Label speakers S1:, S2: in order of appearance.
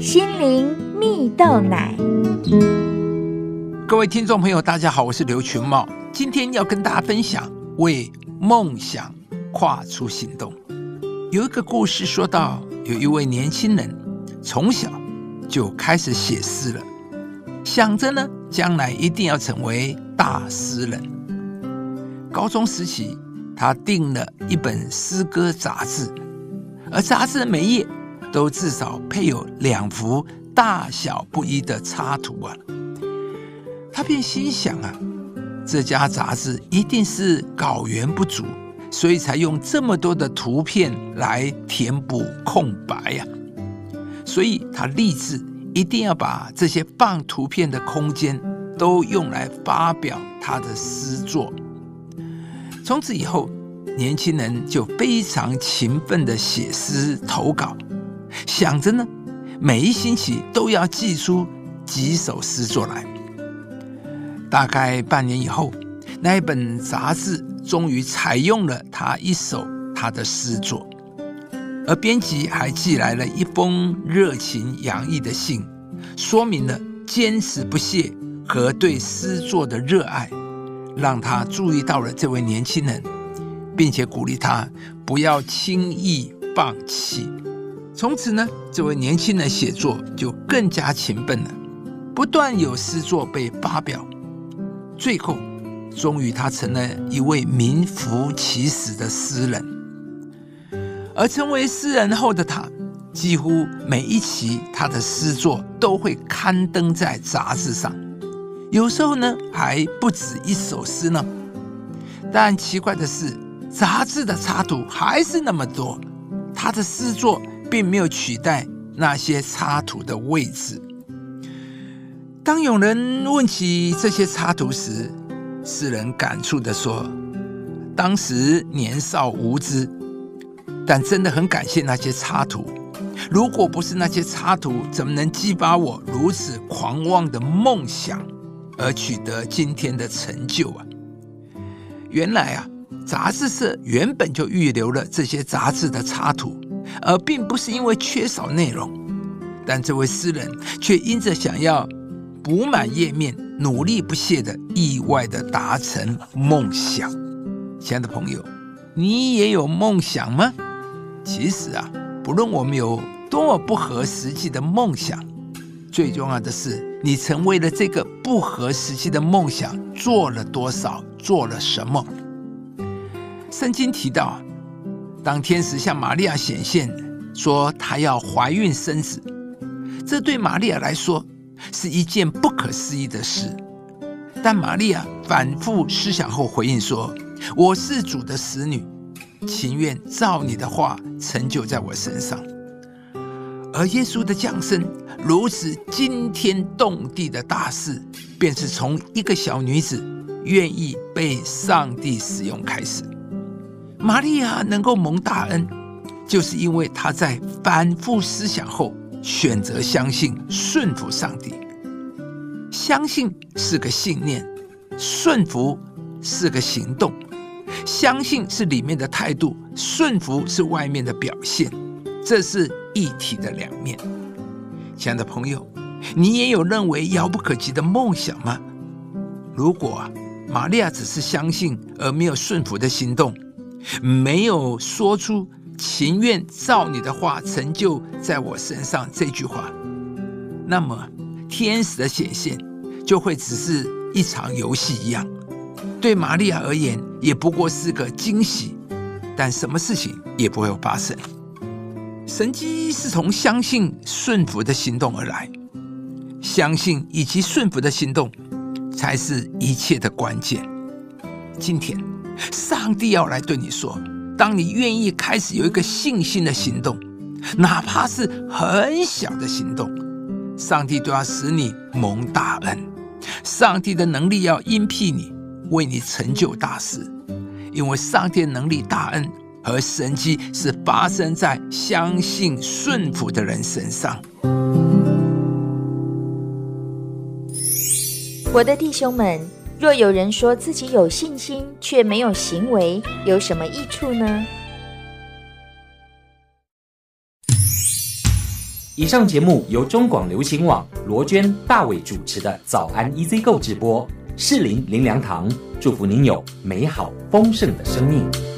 S1: 心灵蜜豆奶。
S2: 各位听众朋友，大家好，我是刘群茂，今天要跟大家分享为梦想跨出行动。有一个故事说到，有一位年轻人从小就开始写诗了，想着呢，将来一定要成为大诗人。高中时期，他订了一本诗歌杂志，而杂志的每页都至少配有两幅大小不一的插图啊。他便心想啊，这家杂志一定是稿源不足，所以才用这么多的图片来填补空白呀。所以他立志一定要把这些放图片的空间都用来发表他的诗作。从此以后，年轻人就非常勤奋的写诗投稿，想着呢，每一星期都要寄出几首诗作来。大概半年以后，那一本杂志终于采用了他一首他的诗作，而编辑还寄来了一封热情洋溢的信，说明了坚持不懈和对诗作的热爱。让他注意到了这位年轻人，并且鼓励他不要轻易放弃。从此呢，这位年轻人写作就更加勤奋了，不断有诗作被发表。最后，终于他成了一位名副其实的诗人。而成为诗人后的他，几乎每一期他的诗作都会刊登在杂志上。有时候呢，还不止一首诗呢。但奇怪的是，杂志的插图还是那么多，他的诗作并没有取代那些插图的位置。当有人问起这些插图时，诗人感触的说：“当时年少无知，但真的很感谢那些插图。如果不是那些插图，怎么能激发我如此狂妄的梦想？”而取得今天的成就啊！原来啊，杂志社原本就预留了这些杂志的插图，而并不是因为缺少内容。但这位诗人却因着想要补满页面，努力不懈的意外的达成梦想。亲爱的朋友，你也有梦想吗？其实啊，不论我们有多么不合实际的梦想。最重要的是，你成为了这个不合实际的梦想做了多少，做了什么？圣经提到，当天使向玛利亚显现，说她要怀孕生子，这对玛利亚来说是一件不可思议的事。但玛利亚反复思想后回应说：“我是主的使女，情愿照你的话成就在我身上。”而耶稣的降生如此惊天动地的大事，便是从一个小女子愿意被上帝使用开始。玛利亚能够蒙大恩，就是因为她在反复思想后选择相信、顺服上帝。相信是个信念，顺服是个行动。相信是里面的态度，顺服是外面的表现。这是一体的两面。亲爱的朋友，你也有认为遥不可及的梦想吗？如果玛利亚只是相信而没有顺服的行动，没有说出“情愿照你的话成就在我身上”这句话，那么天使的显现就会只是一场游戏一样，对玛利亚而言也不过是个惊喜，但什么事情也不会有发生。神迹是从相信、顺服的行动而来，相信以及顺服的行动才是一切的关键。今天，上帝要来对你说：，当你愿意开始有一个信心的行动，哪怕是很小的行动，上帝都要使你蒙大恩。上帝的能力要应聘你，为你成就大事，因为上帝能力大恩。和神迹是发生在相信顺服的人身上。
S1: 我的弟兄们，若有人说自己有信心，却没有行为，有什么益处呢？
S3: 以上节目由中广流行网罗娟、大伟主持的《早安 EZ 购》直播，适林林良堂祝福您有美好丰盛的生命。